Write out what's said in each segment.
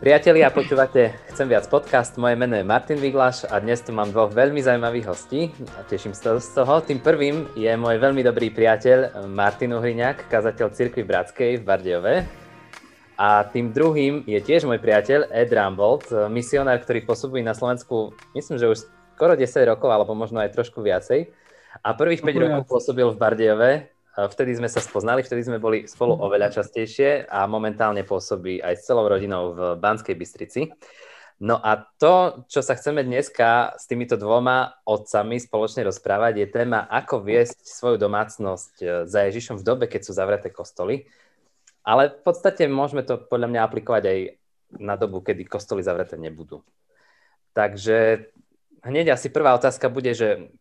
Priatelia, počúvate Chcem viac podcast, moje meno je Martin Viglaš a dnes tu mám dvoch veľmi zaujímavých hostí a teším sa z toho. Tým prvým je môj veľmi dobrý priateľ Martin Uhriňák, kazateľ Cirkvi Bratskej v Bardejove. A tým druhým je tiež môj priateľ Ed Rambold, misionár, ktorý pôsobí na Slovensku, myslím, že už skoro 10 rokov, alebo možno aj trošku viacej. A prvých 5 rokov pôsobil v Bardejove Vtedy sme sa spoznali, vtedy sme boli spolu mhm. oveľa častejšie a momentálne pôsobí aj s celou rodinou v Banskej Bystrici. No a to, čo sa chceme dneska s týmito dvoma otcami spoločne rozprávať, je téma, ako viesť svoju domácnosť e, za Ježišom v dobe, keď sú zavreté kostoly. Ale v podstate môžeme to podľa mňa aplikovať aj na dobu, kedy kostoly zavreté nebudú. Takže hneď asi prvá otázka bude, že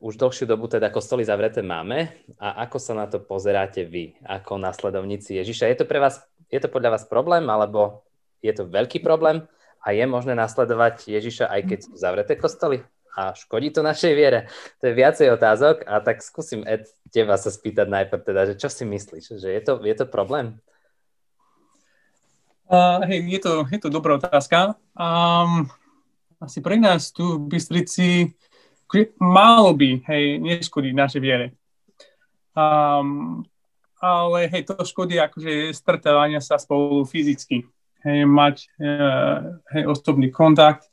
už dlhšiu dobu teda kostoly zavreté máme a ako sa na to pozeráte vy ako následovníci Ježiša? Je to pre vás, je to podľa vás problém alebo je to veľký problém a je možné nasledovať Ježiša aj keď sú zavreté kostoly? A škodí to našej viere? To je viacej otázok a tak skúsim Ed, teba sa spýtať najprv teda, že čo si myslíš? Že je to, je to problém? Uh, hej, je to, je to dobrá otázka. Um, asi pre nás tu v Bystrici malo by, hej, neškodí našej viere. Um, ale hej, to škodí akože stretávania sa spolu fyzicky. Hej, mať uh, hej, osobný kontakt,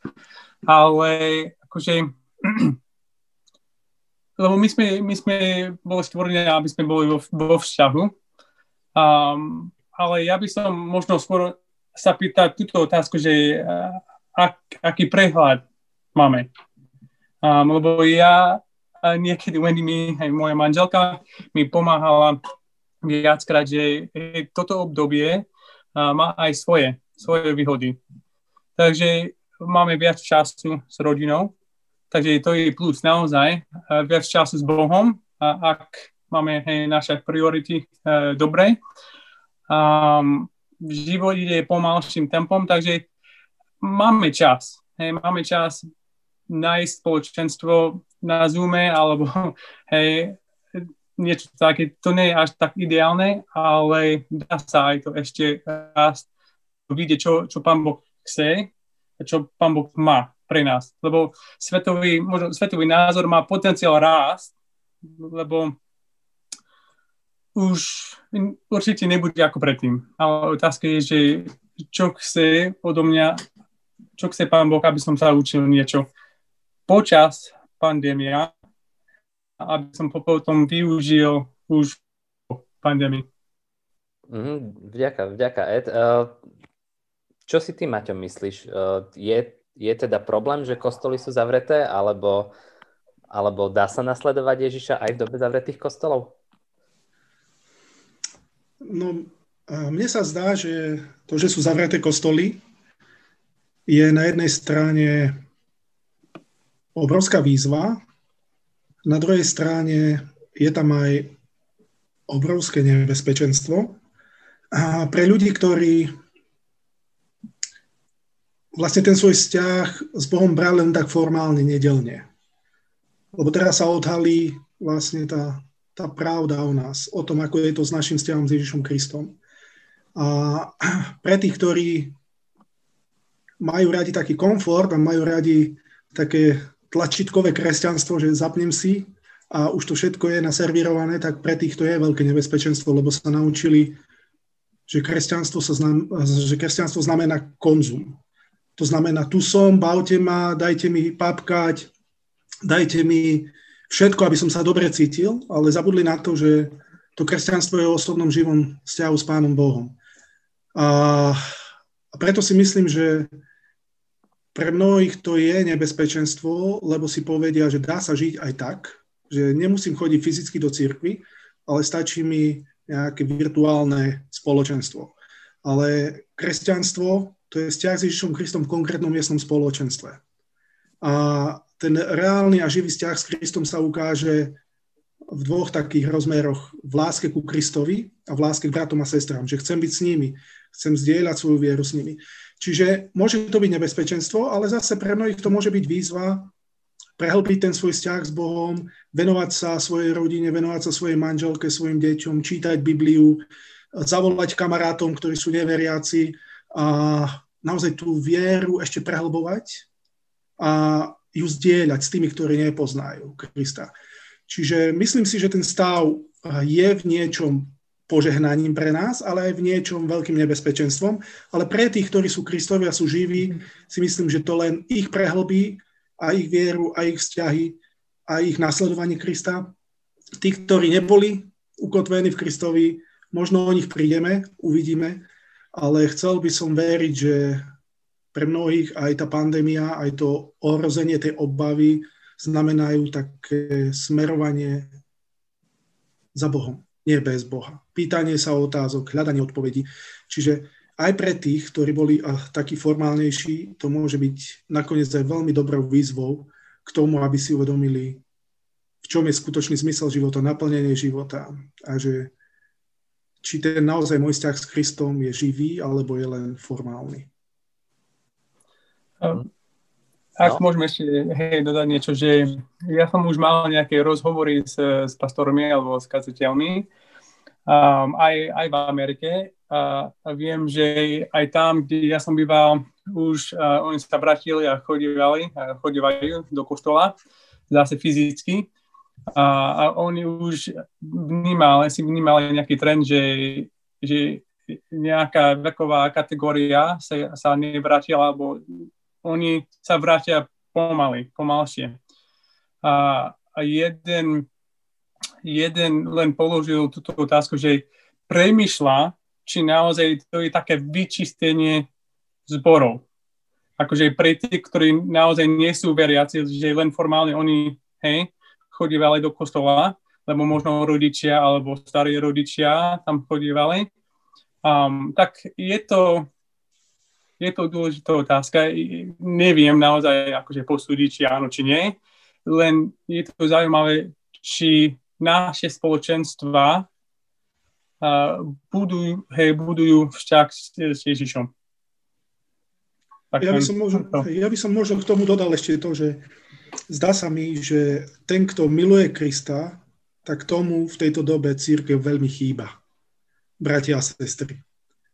ale akože lebo my sme, my sme boli stvorení, aby sme boli vo, vo vzťahu. Um, ale ja by som možno skôr sa pýtať túto otázku, že ak, aký prehľad máme Um, lebo ja niekedy Wendy mi, aj moja manželka, mi pomáhala viackrát, že toto obdobie uh, má aj svoje, svoje výhody. Takže máme viac času s rodinou, takže to je plus naozaj, viac času s Bohom, ak máme hej, naše priority dobre. Um, život ide pomalším tempom, takže máme čas. Hej, máme čas nájsť spoločenstvo na Zoome alebo hej, niečo také. To nie je až tak ideálne, ale dá sa aj to ešte raz vidieť, čo, čo pán Boh chce a čo pán Boh má pre nás. Lebo svetový, možno, svetový názor má potenciál rásť, lebo už určite nebude ako predtým. Ale otázka je, že čo chce odo mňa, čo chce pán Boh, aby som sa učil niečo počas pandémia, aby som potom využil už pandémii. Mm, vďaka, vďaka, Ed. Uh, čo si ty, Maťo, myslíš? Uh, je, je teda problém, že kostoly sú zavreté, alebo, alebo dá sa nasledovať Ježiša aj v dobe zavretých kostolov? No, mne sa zdá, že to, že sú zavreté kostoly, je na jednej strane obrovská výzva. Na druhej strane je tam aj obrovské nebezpečenstvo. A pre ľudí, ktorí vlastne ten svoj vzťah s Bohom brali len tak formálne, nedelne. Lebo teraz sa odhalí vlastne tá, tá pravda o nás, o tom, ako je to s našim vzťahom s Ježišom Kristom. A pre tých, ktorí majú radi taký komfort a majú radi také tlačítkové kresťanstvo, že zapnem si a už to všetko je naservírované, tak pre týchto je veľké nebezpečenstvo, lebo sa naučili, že kresťanstvo, sa znam, že kresťanstvo znamená konzum. To znamená, tu som, bavte ma, dajte mi papkať, dajte mi všetko, aby som sa dobre cítil, ale zabudli na to, že to kresťanstvo je o osobnom živom vzťahu s Pánom Bohom. A preto si myslím, že pre mnohých to je nebezpečenstvo, lebo si povedia, že dá sa žiť aj tak, že nemusím chodiť fyzicky do cirkvy, ale stačí mi nejaké virtuálne spoločenstvo. Ale kresťanstvo to je vzťah s Ježišom Kristom v konkrétnom miestnom spoločenstve. A ten reálny a živý vzťah s Kristom sa ukáže v dvoch takých rozmeroch. V láske ku Kristovi a v láske k bratom a sestrám. Že chcem byť s nimi, chcem zdieľať svoju vieru s nimi. Čiže môže to byť nebezpečenstvo, ale zase pre mnohých to môže byť výzva prehlbiť ten svoj vzťah s Bohom, venovať sa svojej rodine, venovať sa svojej manželke, svojim deťom, čítať Bibliu, zavolať kamarátom, ktorí sú neveriaci a naozaj tú vieru ešte prehlbovať a ju zdieľať s tými, ktorí nepoznajú Krista. Čiže myslím si, že ten stav je v niečom požehnaním pre nás, ale aj v niečom veľkým nebezpečenstvom. Ale pre tých, ktorí sú Kristovi a sú živí, si myslím, že to len ich prehlbí a ich vieru, a ich vzťahy, a ich nasledovanie Krista. Tí, ktorí neboli ukotvení v Kristovi, možno o nich prídeme, uvidíme, ale chcel by som veriť, že pre mnohých aj tá pandémia, aj to ohrozenie tej obavy znamenajú také smerovanie za Bohom, nie bez Boha. Pýtanie sa otázok, hľadanie odpovedí. Čiže aj pre tých, ktorí boli takí formálnejší, to môže byť nakoniec aj veľmi dobrou výzvou k tomu, aby si uvedomili, v čom je skutočný zmysel života, naplnenie života a že či ten naozaj môj vzťah s Kristom je živý, alebo je len formálny. Ak no. môžeme ešte hej, dodať niečo, že ja som už mal nejaké rozhovory s, s pastormi alebo s kazateľmi um, aj, aj v Amerike a, a viem, že aj tam, kde ja som býval, už uh, oni sa vrátili a chodívali, a chodívajú do kostola, zase fyzicky. A, a oni už vnímali, si vnímali nejaký trend, že, že nejaká veková kategória sa, sa nevrátila, alebo oni sa vrátia pomaly, pomalšie. A, a jeden, jeden len položil túto otázku, že premyšľa, či naozaj to je také vyčistenie zborov. Akože pre tých, ktorí naozaj nie sú veriaci, že len formálne oni, hej, chodívali do kostola, lebo možno rodičia alebo starí rodičia tam chodívali. Um, tak je to, je to dôležitá otázka. Neviem naozaj akože posúdiť, či áno, či nie. Len je to zaujímavé, či naše spoločenstva uh, budujú, hej, budujú vzťah s, s Ježišom. Tak ja, by som možno, ja by som možno k tomu dodal ešte to, že zdá sa mi, že ten, kto miluje Krista, tak tomu v tejto dobe církev veľmi chýba. Bratia a sestry.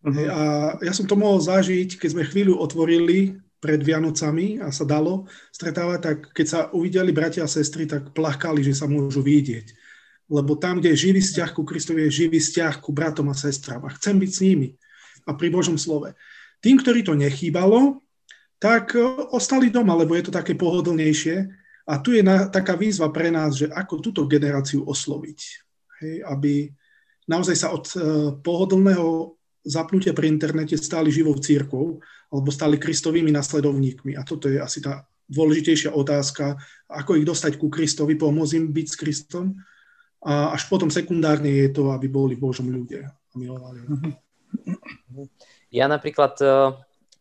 Uh-huh. A ja som to mohol zažiť, keď sme chvíľu otvorili pred Vianocami a sa dalo stretávať, tak keď sa uvideli bratia a sestry, tak plakali, že sa môžu vidieť. Lebo tam, kde je živý vzťah ku Kristovi, je živý vzťah ku bratom a sestrám. A chcem byť s nimi. A pri Božom slove. Tým, ktorí to nechýbalo, tak e, ostali doma, lebo je to také pohodlnejšie. A tu je na, taká výzva pre nás, že ako túto generáciu osloviť. Hej, aby naozaj sa od uh, pohodlného zapnutia pri internete stali živou církvou alebo stali kristovými nasledovníkmi. A toto je asi tá dôležitejšia otázka, ako ich dostať ku Kristovi, pomôcť im byť s Kristom. A až potom sekundárne je to, aby boli Božom ľudia a milovali. Ja napríklad, e,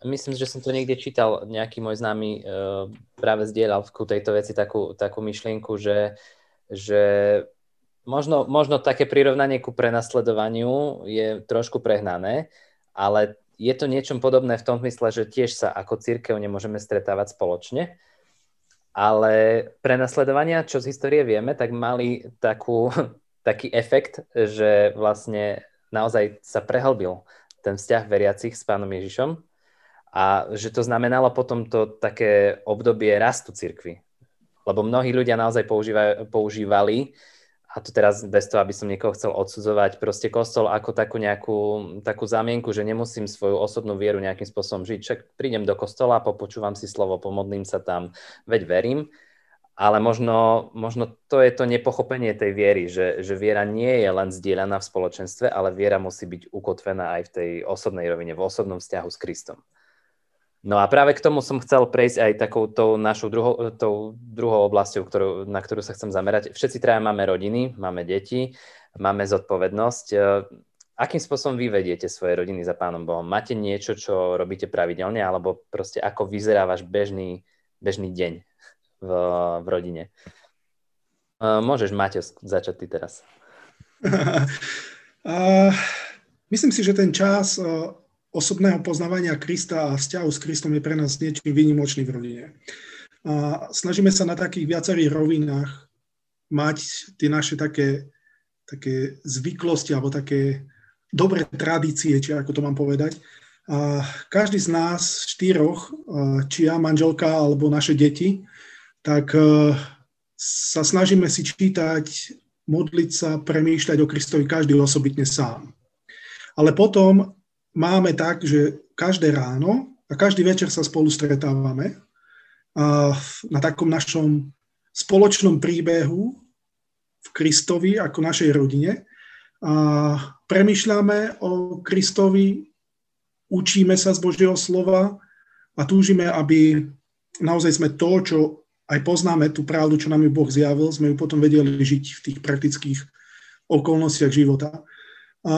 myslím, že som to niekde čítal, nejaký môj známy e, práve zdieľal ku tejto veci takú, takú myšlienku, že, že možno, možno také prirovnanie ku prenasledovaniu je trošku prehnané, ale je to niečom podobné v tom zmysle, že tiež sa ako církev nemôžeme stretávať spoločne, ale prenasledovania, čo z histórie vieme, tak mali takú, taký efekt, že vlastne naozaj sa prehlbil ten vzťah veriacich s pánom Ježišom a že to znamenalo potom to také obdobie rastu cirkvy. Lebo mnohí ľudia naozaj používali a to teraz bez toho, aby som niekoho chcel odsudzovať, proste kostol ako takú nejakú takú zamienku, že nemusím svoju osobnú vieru nejakým spôsobom žiť. Však prídem do kostola, popočúvam si slovo, pomodlím sa tam, veď verím. Ale možno, možno to je to nepochopenie tej viery, že, že viera nie je len zdieľaná v spoločenstve, ale viera musí byť ukotvená aj v tej osobnej rovine, v osobnom vzťahu s Kristom. No a práve k tomu som chcel prejsť aj takou tou našou druhou, tou druhou oblasťou, ktorú, na ktorú sa chcem zamerať. Všetci traja máme rodiny, máme deti, máme zodpovednosť. E, akým spôsobom vy vediete svoje rodiny za Pánom Bohom? Máte niečo, čo robíte pravidelne, alebo proste ako vyzerá váš bežný, bežný deň v, v rodine? E, môžeš, Maťo, začať ty teraz. myslím si, že ten čas osobného poznávania Krista a vzťahu s Kristom je pre nás niečím výnimočný v rodine. A snažíme sa na takých viacerých rovinách mať tie naše také, také zvyklosti alebo také dobré tradície, či ako to mám povedať. A každý z nás, štyroch, či ja, manželka alebo naše deti, tak sa snažíme si čítať, modliť sa, premýšľať o Kristovi každý osobitne sám. Ale potom máme tak, že každé ráno a každý večer sa spolu stretávame na takom našom spoločnom príbehu v Kristovi ako našej rodine. A premyšľame o Kristovi, učíme sa z Božieho slova a túžime, aby naozaj sme to, čo aj poznáme, tú pravdu, čo nám ju Boh zjavil, sme ju potom vedeli žiť v tých praktických okolnostiach života. A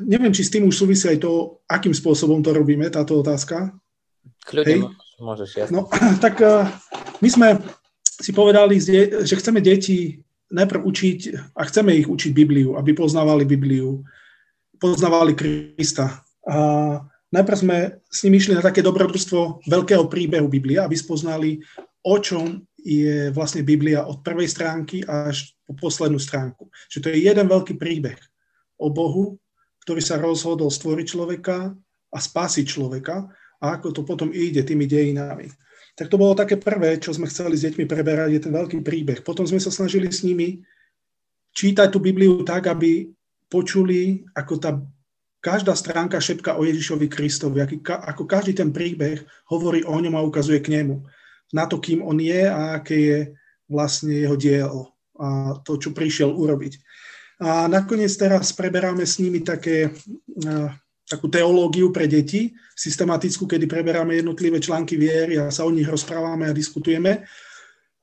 neviem, či s tým už súvisí aj to, akým spôsobom to robíme, táto otázka. Kľudne môžeš, jasne. No, tak uh, my sme si povedali, že chceme deti najprv učiť a chceme ich učiť Bibliu, aby poznávali Bibliu, poznávali Krista. A najprv sme s nimi išli na také dobrodružstvo veľkého príbehu Biblia, aby spoznali, o čom je vlastne Biblia od prvej stránky až po poslednú stránku. Že to je jeden veľký príbeh o Bohu, ktorý sa rozhodol stvoriť človeka a spásiť človeka a ako to potom ide tými dejinami. Tak to bolo také prvé, čo sme chceli s deťmi preberať, je ten veľký príbeh. Potom sme sa snažili s nimi čítať tú Bibliu tak, aby počuli, ako tá každá stránka šepka o Ježišovi Kristovi, ako každý ten príbeh hovorí o ňom a ukazuje k nemu. Na to, kým on je a aké je vlastne jeho dielo a to, čo prišiel urobiť. A nakoniec teraz preberáme s nimi také, takú teológiu pre deti, systematickú, kedy preberáme jednotlivé články viery a sa o nich rozprávame a diskutujeme.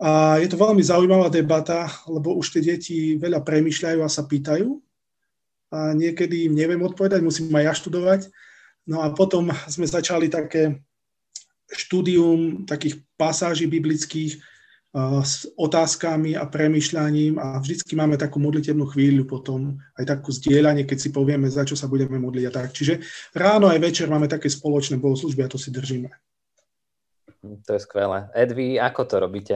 A je to veľmi zaujímavá debata, lebo už tie deti veľa premyšľajú a sa pýtajú. A niekedy im neviem odpovedať, musím aj ja študovať. No a potom sme začali také štúdium takých pasáží biblických, s otázkami a premyšľaním a vždycky máme takú modlitebnú chvíľu potom, aj takú zdieľanie, keď si povieme, za čo sa budeme modliť a tak. Čiže ráno aj večer máme také spoločné bohoslužby a to si držíme. To je skvelé. Edvi, ako to robíte?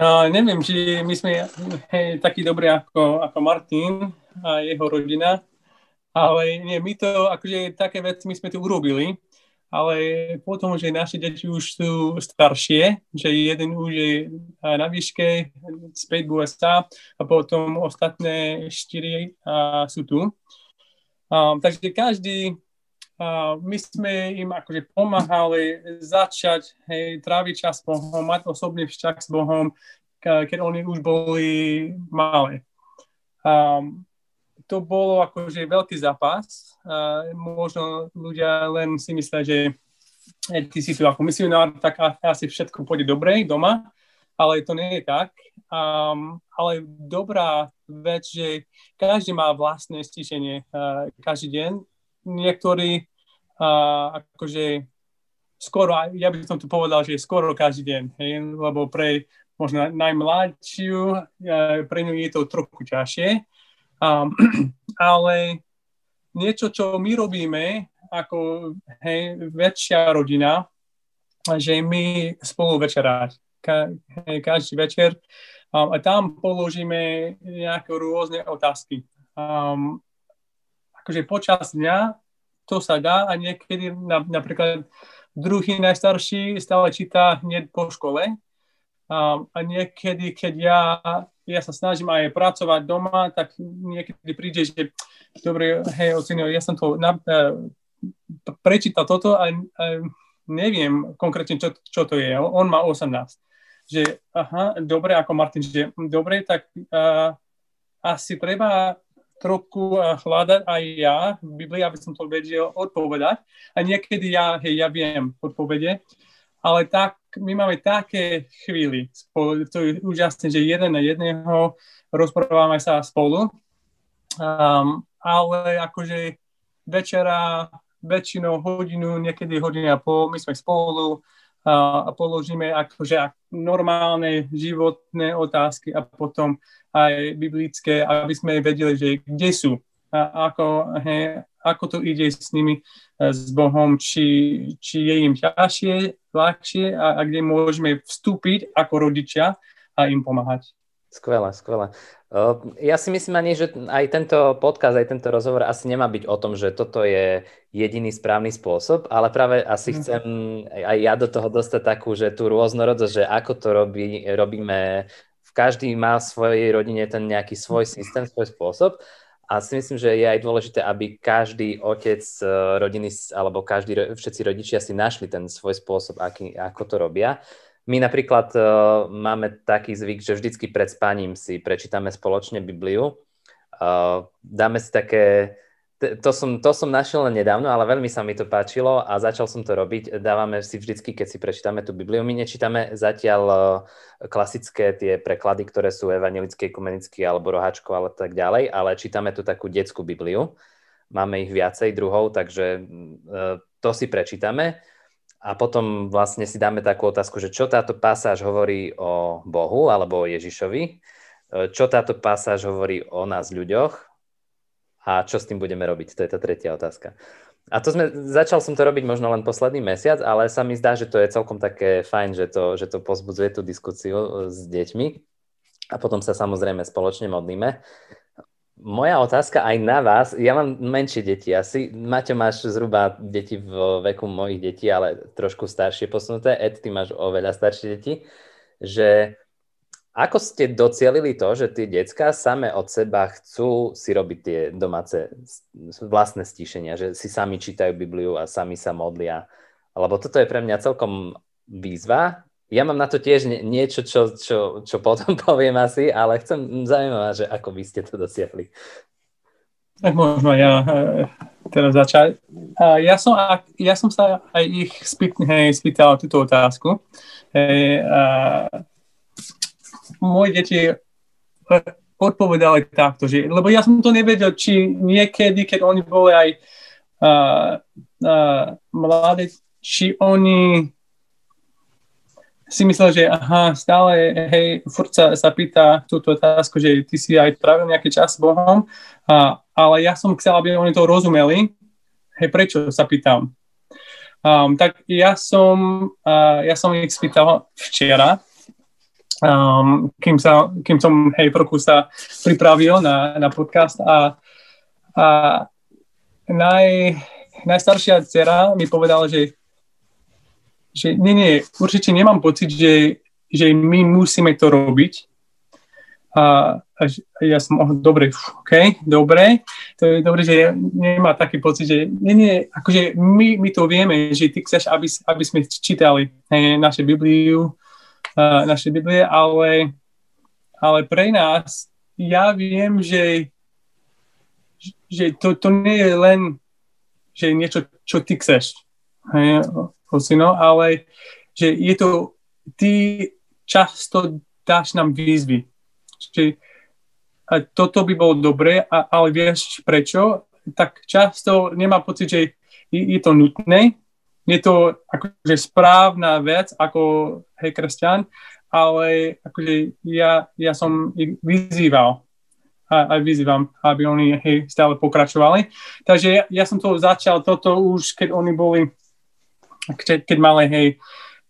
Uh, neviem, či my sme hej, takí dobrí ako, ako Martin a jeho rodina, ale nie, my to, akože také veci my sme tu urobili, ale potom, že naše deti už sú staršie, že jeden už je na výške, späť v USA a potom ostatné štyri a, sú tu. Um, takže každý, uh, my sme im akože pomáhali začať hej, tráviť čas s Bohom, mať osobný vzťah s Bohom, keď oni už boli malé. Um, to bolo akože veľký zápas. A možno ľudia len si myslia, že ty si tu ako misionár, tak asi všetko pôjde dobre doma, ale to nie je tak. Um, ale dobrá vec, že každý má vlastné stišenie uh, každý deň. Niektorí uh, akože skoro, ja by som tu povedal, že skoro každý deň, hej, lebo pre možno najmladšiu, uh, pre ňu je to trochu ťažšie, Um, ale niečo, čo my robíme ako hej, väčšia rodina, že my spolu večerať. Ka, hej, každý večer um, a tam položíme nejaké rôzne otázky. Um, akože počas dňa to sa dá a niekedy na, napríklad druhý najstarší stále číta hneď po škole um, a niekedy, keď ja ja sa snažím aj pracovať doma, tak niekedy príde, že dobre, hej, ocenil, ja som to na, uh, prečítal toto a uh, neviem konkrétne, čo, čo to je. On má 18. Že, aha, dobre, ako Martin, že dobre, tak uh, asi treba trochu hľadať aj ja v Biblii, aby som to vedel odpovedať. A niekedy ja, hej, ja viem odpovede, ale tak my máme také chvíli, spolu, to je úžasné, že jeden na jedného rozprávame sa spolu, um, ale akože večera, väčšinou hodinu, niekedy hodinu a pol, my sme spolu uh, a položíme akože normálne životné otázky a potom aj biblické, aby sme vedeli, že kde sú a ako, hej, ako to ide s nimi, e, s Bohom, či, či je im ťažšie, ľahšie a, a kde môžeme vstúpiť ako rodičia a im pomáhať. Skvelé, skvelé. Ja si myslím ani, že aj tento podcast, aj tento rozhovor asi nemá byť o tom, že toto je jediný správny spôsob, ale práve asi mm. chcem aj ja do toho dostať takú, že tú rôznorodosť, že ako to robí, robíme, v každý má v svojej rodine ten nejaký svoj systém, svoj spôsob a si myslím, že je aj dôležité, aby každý otec e, rodiny alebo každý, všetci rodičia si našli ten svoj spôsob, aký, ako to robia. My napríklad uh, máme taký zvyk, že vždycky pred spaním si prečítame spoločne Bibliu. Uh, dáme si také, to som, to som našiel len nedávno, ale veľmi sa mi to páčilo a začal som to robiť. Dávame si vždycky, keď si prečítame tú Bibliu, my nečítame zatiaľ uh, klasické tie preklady, ktoré sú evangelické, ekumenické alebo roháčko ale tak ďalej, ale čítame tu takú detskú Bibliu. Máme ich viacej druhov, takže uh, to si prečítame a potom vlastne si dáme takú otázku, že čo táto pasáž hovorí o Bohu alebo o Ježišovi, e, čo táto pasáž hovorí o nás ľuďoch a čo s tým budeme robiť. To je tá tretia otázka. A to sme, začal som to robiť možno len posledný mesiac, ale sa mi zdá, že to je celkom také fajn, že to, že to pozbudzuje tú diskusiu e, s deťmi. A potom sa samozrejme spoločne modlíme. Moja otázka aj na vás, ja mám menšie deti asi, Maťo máš zhruba deti v veku mojich detí, ale trošku staršie posunuté, Ed, ty máš oveľa staršie deti, že ako ste docielili to, že tie decka same od seba chcú si robiť tie domáce vlastné stíšenia, že si sami čítajú Bibliu a sami sa modlia? Lebo toto je pre mňa celkom výzva ja mám na to tiež niečo, čo, čo, čo potom poviem asi, ale chcem zaujímavá, že ako by ste to dosiahli. Tak možno ja e, teraz začať. Ja som, ja som sa aj ich spýtal túto otázku. Hej, moje deti odpovedali takto, že, lebo ja som to nevedel, či niekedy, keď oni boli aj uh, uh, mladí, či oni si myslel, že aha, stále, hej, furt sa, sa pýta túto otázku, že ty si aj trávil nejaký čas s Bohom, a, ale ja som chcel, aby oni to rozumeli, hej, prečo sa pýtam. Um, tak ja som, uh, ja som ich spýtal včera, um, kým, sa, kým som, hej, trochu sa pripravil na, na podcast a, a naj, najstaršia dcera mi povedala, že že nie, nie, určite nemám pocit, že, že my musíme to robiť. A, a ja som, oh, dobre, OK, dobre, to je dobre, že nemá taký pocit, že nie, nie, akože my, my to vieme, že ty chceš, aby, aby sme čítali hej, naše Bibliu, uh, naše Biblie, ale, ale pre nás, ja viem, že, že to, to nie je len že niečo, čo ty chceš. Hej, Hosino, ale že je to, ty často dáš nám výzvy. Že a toto by bolo dobré, a, ale vieš prečo? Tak často nemá pocit, že je, je to nutné, je to akože správna vec ako hej kresťan, ale akože ja, ja som ich vyzýval a aj vyzývam, aby oni hej, stále pokračovali. Takže ja, ja som to začal toto už, keď oni boli keď, keď mali hej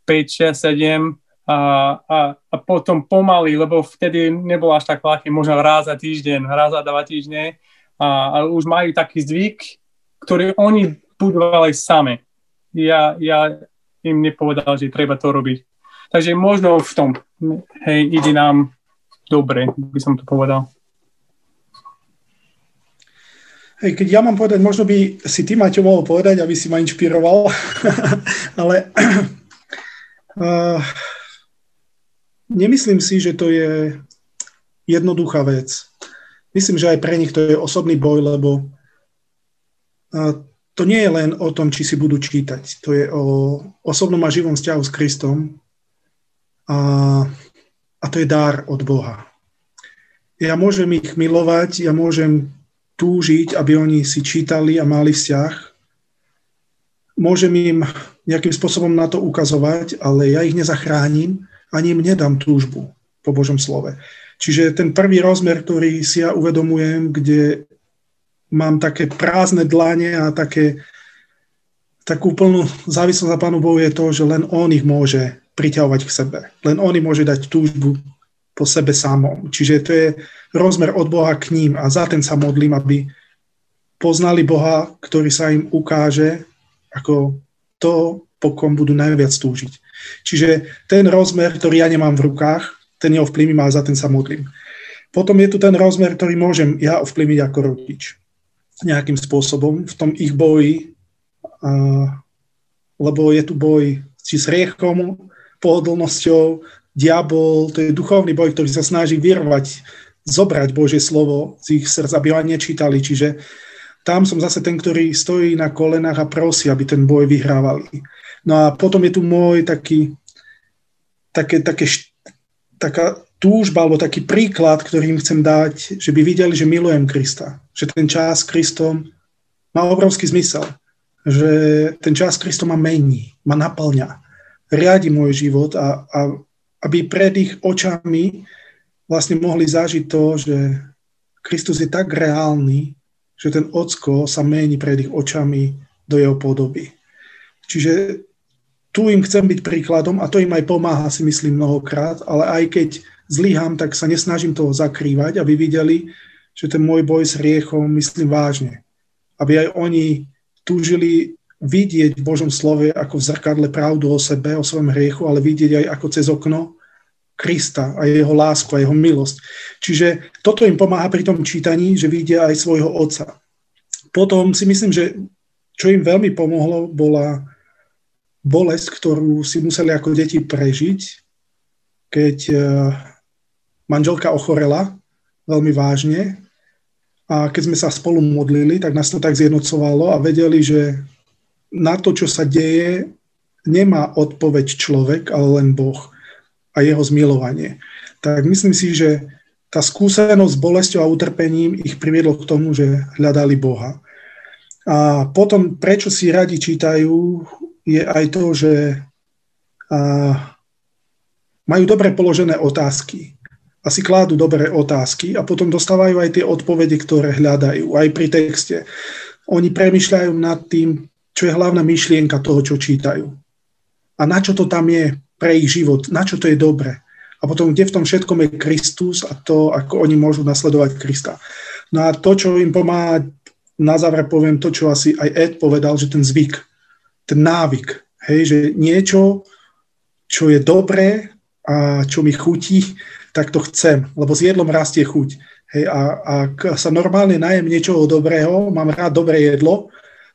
5, 6, 7 a, a, a potom pomaly, lebo vtedy nebolo až tak ľahké, možno raz za týždeň, raz za dva týždne a, a už majú taký zvyk, ktorý oni budovali sami. Ja, ja im nepovedal, že treba to robiť. Takže možno v tom, hej, ide nám dobre, by som to povedal. Hej, keď ja mám povedať, možno by si ty, Maťo, mohol povedať, aby si ma inšpiroval, ale uh, nemyslím si, že to je jednoduchá vec. Myslím, že aj pre nich to je osobný boj, lebo uh, to nie je len o tom, či si budú čítať. To je o osobnom a živom vzťahu s Kristom a, a to je dar od Boha. Ja môžem ich milovať, ja môžem túžiť, aby oni si čítali a mali vzťah. Môžem im nejakým spôsobom na to ukazovať, ale ja ich nezachránim, ani im nedám túžbu po Božom slove. Čiže ten prvý rozmer, ktorý si ja uvedomujem, kde mám také prázdne dlane a také, takú plnú závislosť na Pánu Bohu je to, že len On ich môže priťahovať k sebe. Len On im môže dať túžbu po sebe samom. Čiže to je rozmer od Boha k ním a za ten sa modlím, aby poznali Boha, ktorý sa im ukáže ako to, po kom budú najviac túžiť. Čiže ten rozmer, ktorý ja nemám v rukách, ten neovplyvním a za ten sa modlím. Potom je tu ten rozmer, ktorý môžem ja ovplyvniť ako rodič nejakým spôsobom v tom ich boji, lebo je tu boj či s riechom, pohodlnosťou, diabol, to je duchovný boj, ktorý sa snaží vyrvať, zobrať Božie slovo z ich srdca, aby ho nečítali. Čiže tam som zase ten, ktorý stojí na kolenách a prosí, aby ten boj vyhrávali. No a potom je tu môj taký, také, také, taká túžba alebo taký príklad, ktorý im chcem dať, že by videli, že milujem Krista. Že ten čas s Kristom má obrovský zmysel. Že ten čas s Kristom ma mení, ma naplňa, riadi môj život a, a aby pred ich očami vlastne mohli zažiť to, že Kristus je tak reálny, že ten ocko sa mení pred ich očami do jeho podoby. Čiže tu im chcem byť príkladom a to im aj pomáha, si myslím, mnohokrát, ale aj keď zlyhám, tak sa nesnažím toho zakrývať, aby videli, že ten môj boj s riechom myslím vážne. Aby aj oni túžili vidieť v Božom slove ako v zrkadle pravdu o sebe, o svojom hriechu, ale vidieť aj ako cez okno Krista a jeho lásku a jeho milosť. Čiže toto im pomáha pri tom čítaní, že vidia aj svojho otca. Potom si myslím, že čo im veľmi pomohlo, bola bolesť, ktorú si museli ako deti prežiť, keď e, manželka ochorela veľmi vážne a keď sme sa spolu modlili, tak nás to tak zjednocovalo a vedeli, že na to, čo sa deje, nemá odpoveď človek, ale len Boh a jeho zmilovanie. Tak myslím si, že tá skúsenosť s bolesťou a utrpením ich priviedlo k tomu, že hľadali Boha. A potom, prečo si radi čítajú je aj to, že majú dobre položené otázky. Asi kládú dobré otázky a potom dostávajú aj tie odpovede, ktoré hľadajú, aj pri texte. Oni premyšľajú nad tým, čo je hlavná myšlienka toho, čo čítajú. A na čo to tam je pre ich život, na čo to je dobre. A potom, kde v tom všetkom je Kristus a to, ako oni môžu nasledovať Krista. No a to, čo im pomáha, na záver poviem to, čo asi aj Ed povedal, že ten zvyk ten návyk. Hej, že niečo, čo je dobré a čo mi chutí, tak to chcem, lebo s jedlom rastie chuť. Hej, a ak sa normálne najem niečoho dobrého, mám rád dobré jedlo,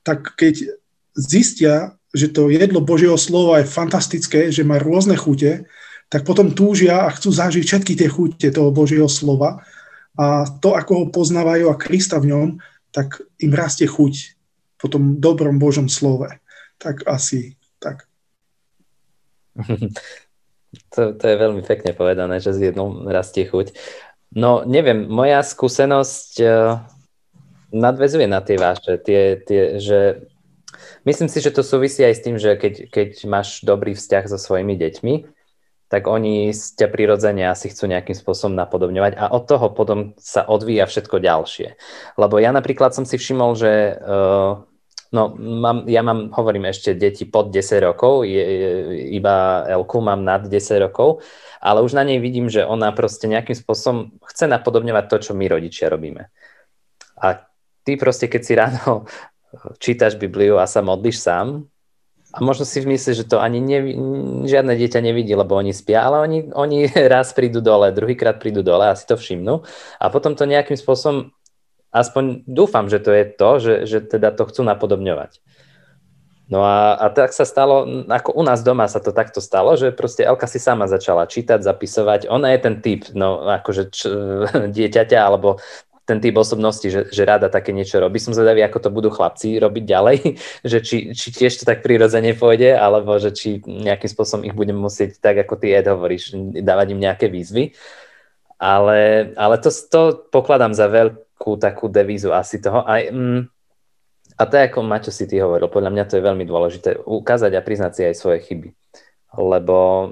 tak keď zistia, že to jedlo Božieho slova je fantastické, že má rôzne chute, tak potom túžia a chcú zažiť všetky tie chute toho Božieho slova a to, ako ho poznávajú a Krista v ňom, tak im rastie chuť po tom dobrom Božom slove tak asi tak. To, to je veľmi pekne povedané, že z jednou rastie chuť. No neviem, moja skúsenosť uh, nadvezuje na tie vaše, tie, tie, že myslím si, že to súvisí aj s tým, že keď, keď máš dobrý vzťah so svojimi deťmi, tak oni ťa prirodzene asi chcú nejakým spôsobom napodobňovať a od toho potom sa odvíja všetko ďalšie. Lebo ja napríklad som si všimol, že uh, No, mám, ja mám, hovorím ešte, deti pod 10 rokov, je, je, iba Elku mám nad 10 rokov, ale už na nej vidím, že ona proste nejakým spôsobom chce napodobňovať to, čo my rodičia robíme. A ty proste, keď si ráno čítaš Bibliu a sa modlíš sám, a možno si myslíš, že to ani nevi, žiadne dieťa nevidí, lebo oni spia, ale oni, oni raz prídu dole, druhýkrát prídu dole a si to všimnú. A potom to nejakým spôsobom aspoň dúfam, že to je to, že, že teda to chcú napodobňovať. No a, a tak sa stalo, ako u nás doma sa to takto stalo, že proste Elka si sama začala čítať, zapisovať. Ona je ten typ, no akože č, dieťaťa, alebo ten typ osobnosti, že, že rada také niečo robí. Som zvedavý, ako to budú chlapci robiť ďalej, že či, či tiež to tak prirodzene pôjde, alebo že či nejakým spôsobom ich budem musieť, tak ako ty Ed hovoríš, dávať im nejaké výzvy. Ale, ale to, to pokladám za veľký takú, takú devízu asi toho. Aj, mm, a to je ako Maťo si ty hovoril, podľa mňa to je veľmi dôležité, ukázať a priznať si aj svoje chyby. Lebo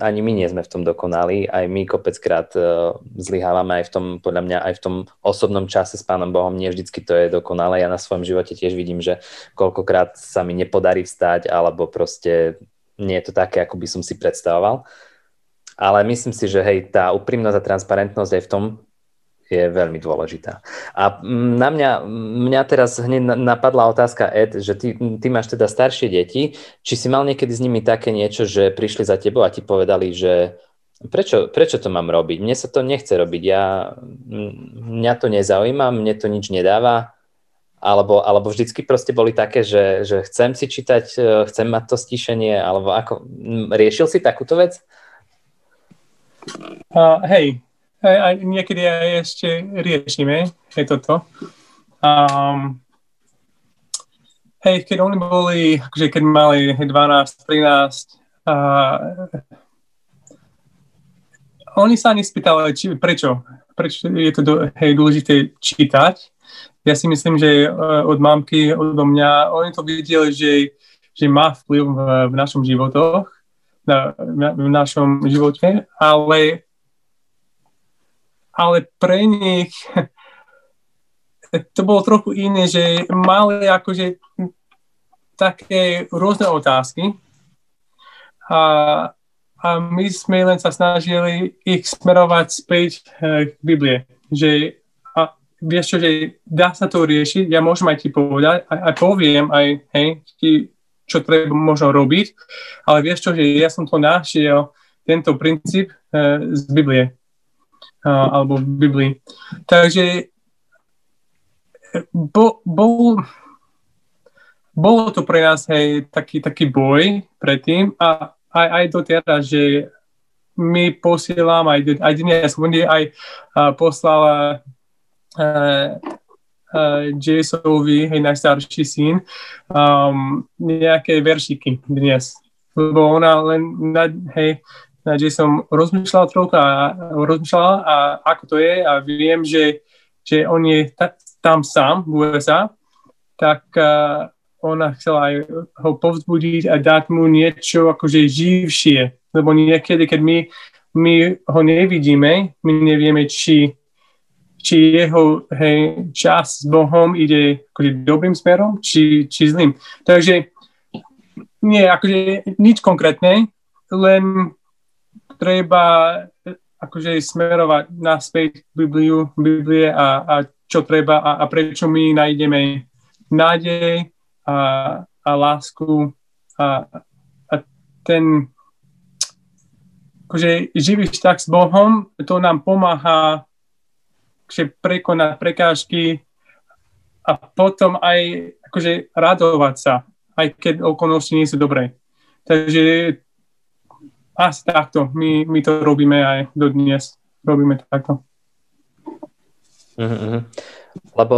ani my nie sme v tom dokonali, aj my kopeckrát uh, zlyhávame aj v tom, podľa mňa, aj v tom osobnom čase s Pánom Bohom, nie vždycky to je dokonalé. Ja na svojom živote tiež vidím, že koľkokrát sa mi nepodarí vstať, alebo proste nie je to také, ako by som si predstavoval. ale myslím si, že hej, tá úprimnosť a transparentnosť aj v tom je veľmi dôležitá. A na mňa, mňa teraz hneď napadla otázka, Ed, že ty, ty máš teda staršie deti, či si mal niekedy s nimi také niečo, že prišli za tebou a ti povedali, že prečo, prečo to mám robiť? Mne sa to nechce robiť, ja, mňa to nezaujíma, mne to nič nedáva, alebo, alebo vždycky proste boli také, že, že chcem si čítať, e, chcem mať to stíšenie, alebo ako, riešil si takúto vec? Uh, hej, aj niekedy aj ešte riešime, je toto. Um, hej, keď oni boli, akože keď mali 12, 13, uh, oni sa nespýtali, či, prečo, prečo je to do, hej, dôležité čítať, ja si myslím, že eh, od mamky, od mňa, oni to videli, že, že má vplyv v, v našom životoch, na, na, v našom živote, ale, ale pre nich to bolo trochu iné, že mali akože také rôzne otázky a, a my sme len sa snažili ich smerovať späť eh, k Biblie, že vieš čo, že dá sa to riešiť, ja môžem aj ti povedať, aj, aj poviem, aj, hej, ti, čo treba možno robiť, ale vieš čo, že ja som to našiel, tento princíp uh, z Biblie, alebo v Biblii. Takže bo, bol, bolo to pre nás hej, taký, taký boj predtým a aj, aj teraz, že my posielam aj, aj dnes, aj uh, poslala uh, uh, Jasovi, hej, najstarší syn, um, nejaké veršiky dnes. Lebo ona len, na, hej, na Jason rozmýšľala trochu a rozmýšľala a ako to je a viem, že, že on je ta, tam sám v USA, tak uh, ona chcela aj ho povzbudiť a dať mu niečo akože živšie. Lebo niekedy, keď my, my ho nevidíme, my nevieme, či či jeho hej, čas s Bohom ide akože dobrým smerom, či, či zlým. Takže nie, akože nič konkrétne, len treba akože smerovať naspäť Bibliu, Biblie a, a čo treba a, a prečo my nájdeme nádej a, a lásku a, a ten akože živý vzťah s Bohom, to nám pomáha že prekonať prekážky a potom aj akože radovať sa, aj keď okolnosti nie sú dobré. Takže asi takto. My, my to robíme aj dodnes. Robíme takto. Mm-hmm. Lebo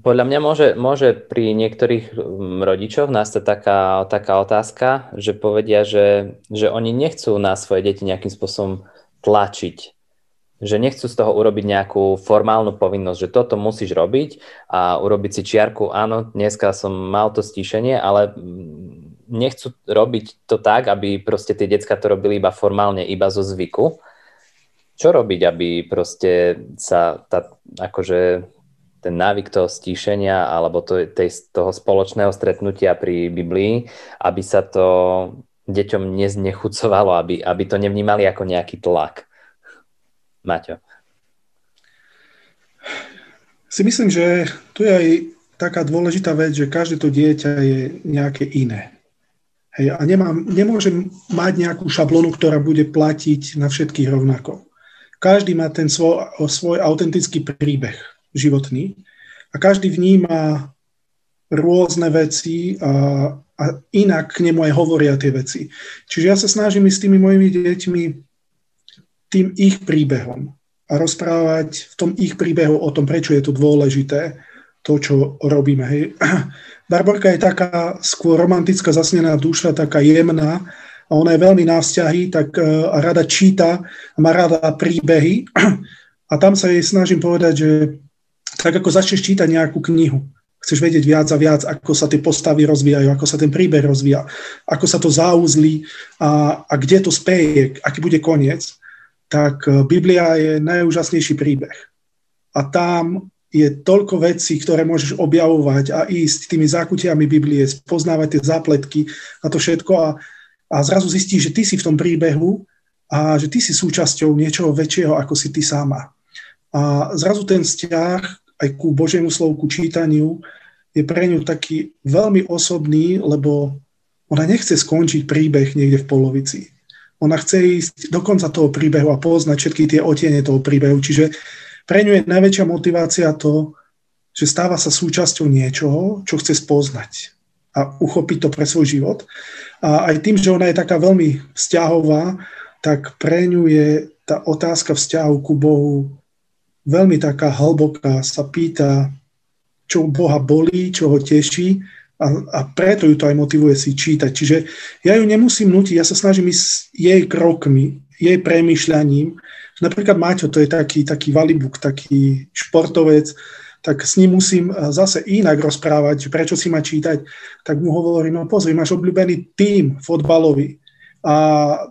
podľa mňa môže, môže pri niektorých mm, rodičoch nastať taká, taká otázka, že povedia, že, že oni nechcú na svoje deti nejakým spôsobom tlačiť že nechcú z toho urobiť nejakú formálnu povinnosť, že toto musíš robiť a urobiť si čiarku, áno, dneska som mal to stíšenie, ale mm, nechcú robiť to tak, aby proste tie decka to robili iba formálne, iba zo zvyku. Čo robiť, aby proste sa tá, akože ten návyk toho stíšenia alebo to, tej, toho spoločného stretnutia pri Biblii, aby sa to deťom neznechucovalo, aby, aby to nevnímali ako nejaký tlak. Maťo? Si myslím, že tu je aj taká dôležitá vec, že každé to dieťa je nejaké iné. Hej, a nemám, nemôžem mať nejakú šablonu, ktorá bude platiť na všetkých rovnako. Každý má ten svoj, svoj autentický príbeh životný a každý vníma rôzne veci a, a inak k nemu aj hovoria tie veci. Čiže ja sa snažím s tými mojimi deťmi tým ich príbehom a rozprávať v tom ich príbehu o tom, prečo je to dôležité, to, čo robíme. Hej. Barborka je taká skôr romantická, zasnená duša, taká jemná a ona je veľmi na vzťahy, tak uh, rada číta a má rada príbehy a tam sa jej snažím povedať, že tak ako začneš čítať nejakú knihu, chceš vedieť viac a viac, ako sa tie postavy rozvíjajú, ako sa ten príbeh rozvíja, ako sa to zauzlí a, a kde to speje, aký bude koniec, tak e, Biblia je najúžasnejší príbeh. A tam je toľko vecí, ktoré môžeš objavovať a ísť tými zákutiami Biblie, spoznávať tie zápletky a to všetko a, a zrazu zistíš, že ty si v tom príbehu a že ty si súčasťou niečoho väčšieho, ako si ty sama. A zrazu ten vzťah aj ku Božiemu slovu, ku čítaniu je pre ňu taký veľmi osobný, lebo ona nechce skončiť príbeh niekde v polovici. Ona chce ísť do konca toho príbehu a poznať všetky tie otiene toho príbehu. Čiže pre ňu je najväčšia motivácia to, že stáva sa súčasťou niečoho, čo chce spoznať a uchopiť to pre svoj život. A aj tým, že ona je taká veľmi vzťahová, tak pre ňu je tá otázka vzťahu ku Bohu veľmi taká hlboká, sa pýta, čo Boha bolí, čo ho teší a, a preto ju to aj motivuje si čítať. Čiže ja ju nemusím nutiť, ja sa snažím ísť jej krokmi, jej premyšľaním. Napríklad Maťo, to je taký, taký valibuk, taký športovec, tak s ním musím eh, zase inak rozprávať, prečo si ma čítať, tak mu hovorím, no pozri, máš obľúbený tým fotbalový a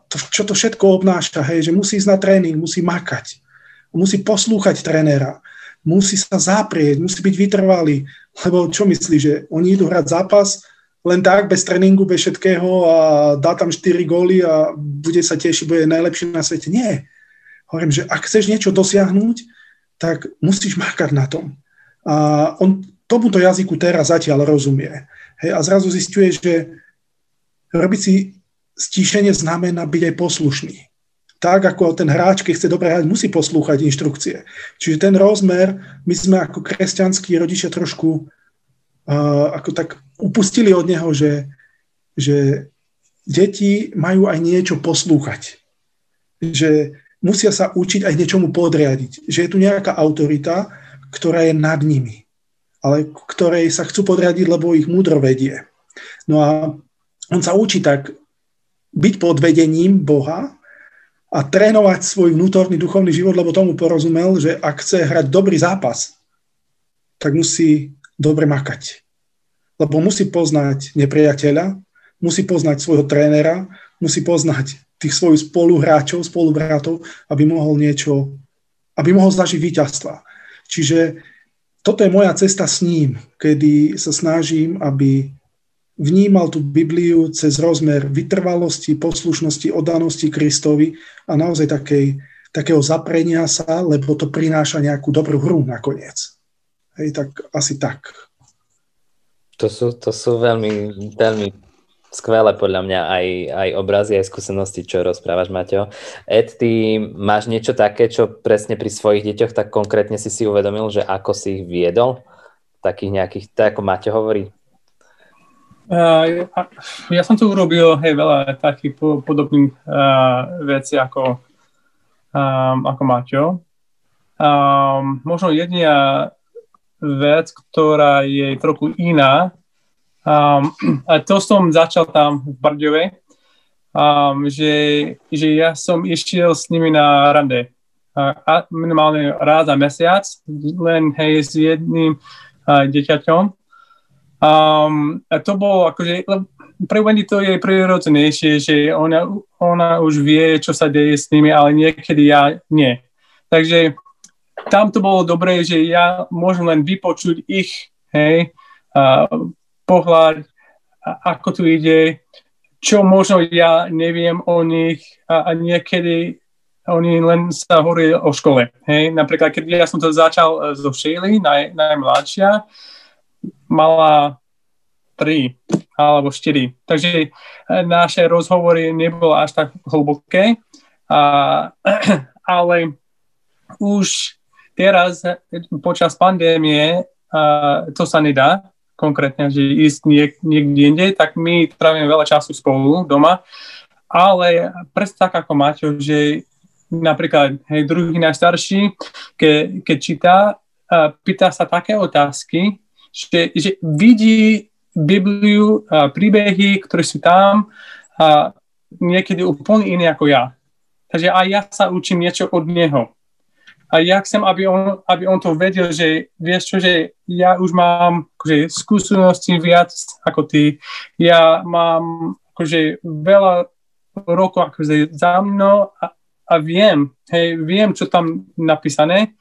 to, čo to všetko obnáša, hej, že musí ísť na tréning, musí makať, musí poslúchať trénera, musí sa zaprieť, musí byť vytrvalý, lebo čo myslí, že oni idú hrať zápas len tak, bez tréningu, bez všetkého a dá tam 4 góly a bude sa tešiť, bude najlepší na svete. Nie. Hovorím, že ak chceš niečo dosiahnuť, tak musíš makať na tom. A on tomuto jazyku teraz zatiaľ rozumie. Hej, a zrazu zistuje, že robiť si stíšenie znamená byť aj poslušný. Tak ako ten hráč, keď chce dobre hrať, musí poslúchať inštrukcie. Čiže ten rozmer, my sme ako kresťanskí rodičia trošku uh, ako tak upustili od neho, že, že deti majú aj niečo poslúchať. Že musia sa učiť aj niečomu podriadiť. Že je tu nejaká autorita, ktorá je nad nimi, ale ktorej sa chcú podriadiť, lebo ich múdro vedie. No a on sa učí tak byť pod vedením Boha a trénovať svoj vnútorný duchovný život, lebo tomu porozumel, že ak chce hrať dobrý zápas, tak musí dobre makať. Lebo musí poznať nepriateľa, musí poznať svojho trénera, musí poznať tých svojich spoluhráčov, spolubratov, aby mohol niečo, aby mohol zažiť víťazstva. Čiže toto je moja cesta s ním, kedy sa snažím, aby vnímal tú Bibliu cez rozmer vytrvalosti, poslušnosti, oddanosti Kristovi a naozaj takej, takého zaprenia sa, lebo to prináša nejakú dobrú hru nakoniec. Hej, tak asi tak. To sú, to sú veľmi, veľmi skvelé podľa mňa aj, aj obrazy, aj skúsenosti, čo rozprávaš, Maťo. Ed, ty máš niečo také, čo presne pri svojich deťoch tak konkrétne si si uvedomil, že ako si ich viedol? Takých nejakých, tak ako Maťo hovorí? Uh, ja, ja som tu urobil hej, veľa takých po, podobných uh, vecí ako, um, ako Maťo. Um, možno jediná vec, ktorá je trochu iná, Um, a to som začal tam v Bardove, um, že, že ja som išiel s nimi na rande. A, minimálne raz za mesiac, len hej s jedným uh, deťaťom. Um, a to bolo akože, pre Wendy to je prirodzenejšie, že ona, ona už vie, čo sa deje s nimi, ale niekedy ja nie. Takže tam to bolo dobré, že ja môžem len vypočuť ich, hej, uh, pohľad, ako tu ide, čo možno ja neviem o nich a, a niekedy oni len sa hovorí o škole. Hej? Napríklad, keď ja som to začal uh, so Shaylee, naj, najmladšia, mala 3 alebo 4. Takže uh, naše rozhovory nebolo až tak hlboké, a, ale už teraz počas pandémie uh, to sa nedá, konkrétne, že ísť niek- niekde inde, tak my trávime veľa času spolu doma, ale presne tak ako Maťo, že napríklad hej, druhý najstarší, ke, keď číta, uh, pýta sa také otázky, že, že vidí Bibliu, uh, príbehy, ktoré sú tam, uh, niekedy úplne iné ako ja. Takže aj ja sa učím niečo od neho a ja chcem, aby on, aby on to vedel, že vieš čo, že ja už mám akože, skúsenosti viac ako ty. Ja mám akože, veľa rokov akože, za mnou a, a viem, hej, viem, čo tam napísané,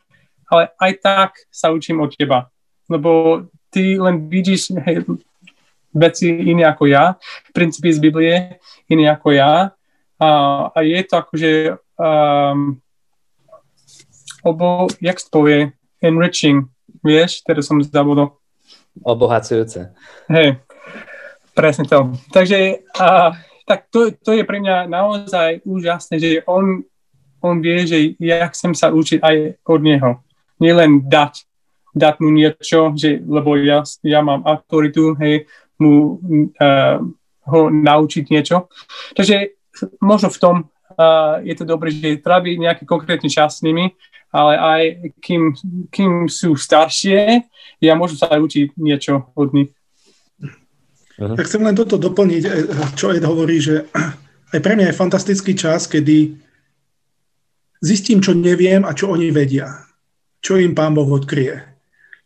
ale aj tak sa učím od teba. Lebo ty len vidíš hej, veci iné ako ja, princípy z Biblie iné ako ja A, a je to akože um, obo, jak to povie, enriching, vieš, teraz som zabudol. Obohacujúce. Hej, presne to. Takže a, tak to, to je pre mňa naozaj úžasné, že on, on vie, že ja chcem sa učiť aj od neho. Nielen dať, dať mu niečo, že, lebo ja, ja mám autoritu, hej, mu uh, ho naučiť niečo. Takže možno v tom je to dobré, že trábi nejaký konkrétny čas s nimi, ale aj kým, kým sú staršie, ja môžem sa aj učiť niečo od nich. Uh-huh. Ja chcem len toto doplniť, e, čo Ed hovorí, že aj pre mňa je fantastický čas, kedy zistím, čo neviem a čo oni vedia. Čo im Pán Boh odkrie.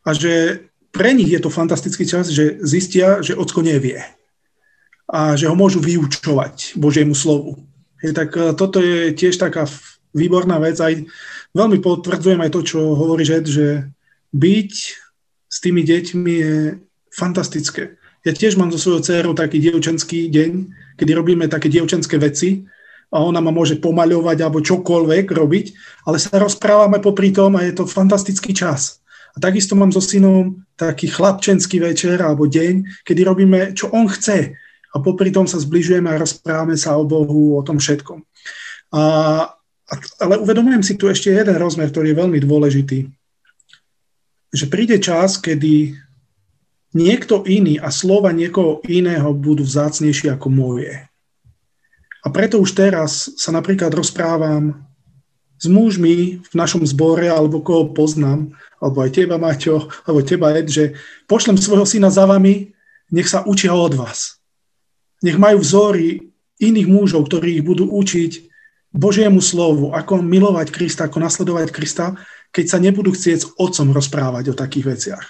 A že pre nich je to fantastický čas, že zistia, že ocko nevie. A že ho môžu vyučovať Božiemu slovu. Je, tak e, toto je tiež taká výborná vec. Aj veľmi potvrdzujem aj to, čo hovorí Žed, že byť s tými deťmi je fantastické. Ja tiež mám so svojou dcerou taký dievčenský deň, kedy robíme také dievčenské veci a ona ma môže pomaľovať alebo čokoľvek robiť, ale sa rozprávame popri tom a je to fantastický čas. A takisto mám so synom taký chlapčenský večer alebo deň, kedy robíme, čo on chce. A popri tom sa zbližujeme a rozprávame sa o Bohu, o tom všetkom. A ale uvedomujem si tu ešte jeden rozmer, ktorý je veľmi dôležitý. Že príde čas, kedy niekto iný a slova niekoho iného budú vzácnejšie ako moje. A preto už teraz sa napríklad rozprávam s mužmi v našom zbore, alebo koho poznám, alebo aj teba, Maťo, alebo teba, Ed, že pošlem svojho syna za vami, nech sa učia od vás. Nech majú vzory iných mužov, ktorí ich budú učiť Božiemu slovu, ako milovať Krista, ako nasledovať Krista, keď sa nebudú chcieť s otcom rozprávať o takých veciach.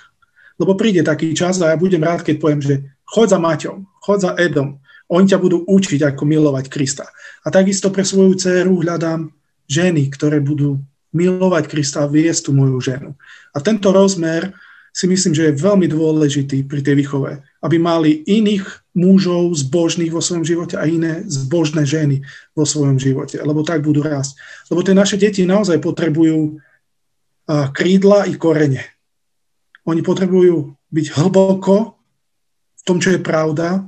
Lebo príde taký čas a ja budem rád, keď poviem, že chod za Maťom, chod za Edom, oni ťa budú učiť, ako milovať Krista. A takisto pre svoju dceru hľadám ženy, ktoré budú milovať Krista a viesť tú moju ženu. A tento rozmer si myslím, že je veľmi dôležitý pri tej výchove, aby mali iných mužov zbožných vo svojom živote a iné zbožné ženy vo svojom živote, lebo tak budú rásť. Lebo tie naše deti naozaj potrebujú krídla i korene. Oni potrebujú byť hlboko v tom, čo je pravda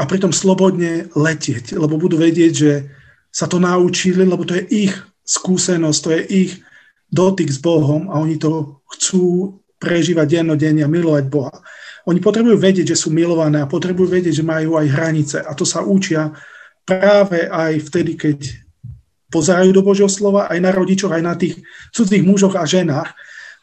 a pritom slobodne letieť, lebo budú vedieť, že sa to naučili, lebo to je ich skúsenosť, to je ich dotyk s Bohom a oni to chcú prežívať dennodenne a milovať Boha. Oni potrebujú vedieť, že sú milované a potrebujú vedieť, že majú aj hranice. A to sa učia práve aj vtedy, keď pozerajú do Božieho slova, aj na rodičoch, aj na tých cudzích mužoch a ženách.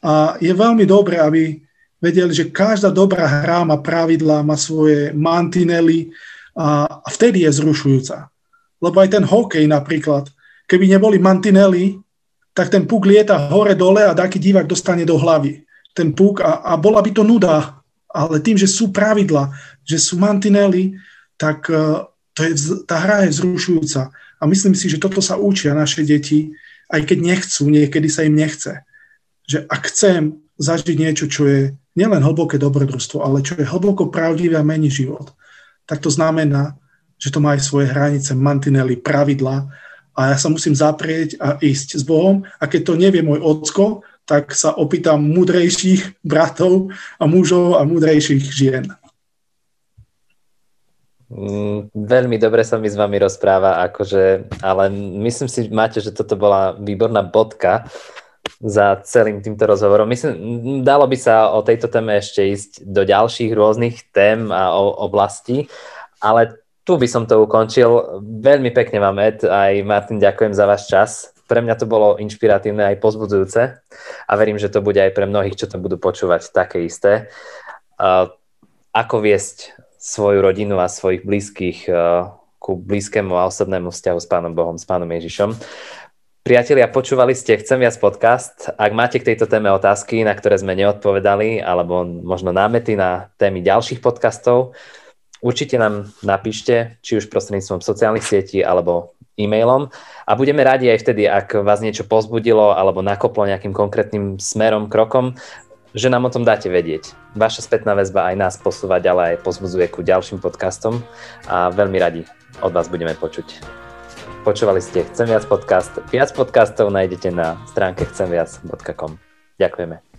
A je veľmi dobré, aby vedeli, že každá dobrá hra má pravidlá, má svoje mantinely a, vtedy je zrušujúca. Lebo aj ten hokej napríklad, keby neboli mantinely, tak ten puk lieta hore-dole a taký divák dostane do hlavy ten puk a, a bola by to nuda, ale tým, že sú pravidla, že sú mantinely, tak uh, to je, tá hra je vzrušujúca. A myslím si, že toto sa učia naše deti, aj keď nechcú, niekedy sa im nechce. Že ak chcem zažiť niečo, čo je nielen hlboké dobrodružstvo, ale čo je hlboko pravdivé a mení život, tak to znamená, že to má aj svoje hranice, mantinely, pravidla a ja sa musím zaprieť a ísť s Bohom a keď to nevie môj ocko, tak sa opýtam múdrejších bratov a mužov a múdrejších žien. Mm, veľmi dobre sa mi s vami rozpráva, akože, ale myslím si, máte, že toto bola výborná bodka za celým týmto rozhovorom. Myslím, dalo by sa o tejto téme ešte ísť do ďalších rôznych tém a oblastí, ale tu by som to ukončil. Veľmi pekne vám, Ed, aj Martin, ďakujem za váš čas. Pre mňa to bolo inšpiratívne aj pozbudzujúce a verím, že to bude aj pre mnohých, čo to budú počúvať, také isté. Ako viesť svoju rodinu a svojich blízkych uh, ku blízkému a osobnému vzťahu s Pánom Bohom, s Pánom Ježišom. Priatelia, počúvali ste Chcem viac podcast. Ak máte k tejto téme otázky, na ktoré sme neodpovedali, alebo možno námety na témy ďalších podcastov, určite nám napíšte, či už prostredníctvom sociálnych sietí alebo e-mailom a budeme radi aj vtedy, ak vás niečo pozbudilo alebo nakoplo nejakým konkrétnym smerom, krokom, že nám o tom dáte vedieť. Vaša spätná väzba aj nás posúva ďalej, aj pozbudzuje ku ďalším podcastom a veľmi radi od vás budeme počuť. Počúvali ste Chcem viac podcast. Viac podcastov nájdete na stránke chcemviac.com. Ďakujeme.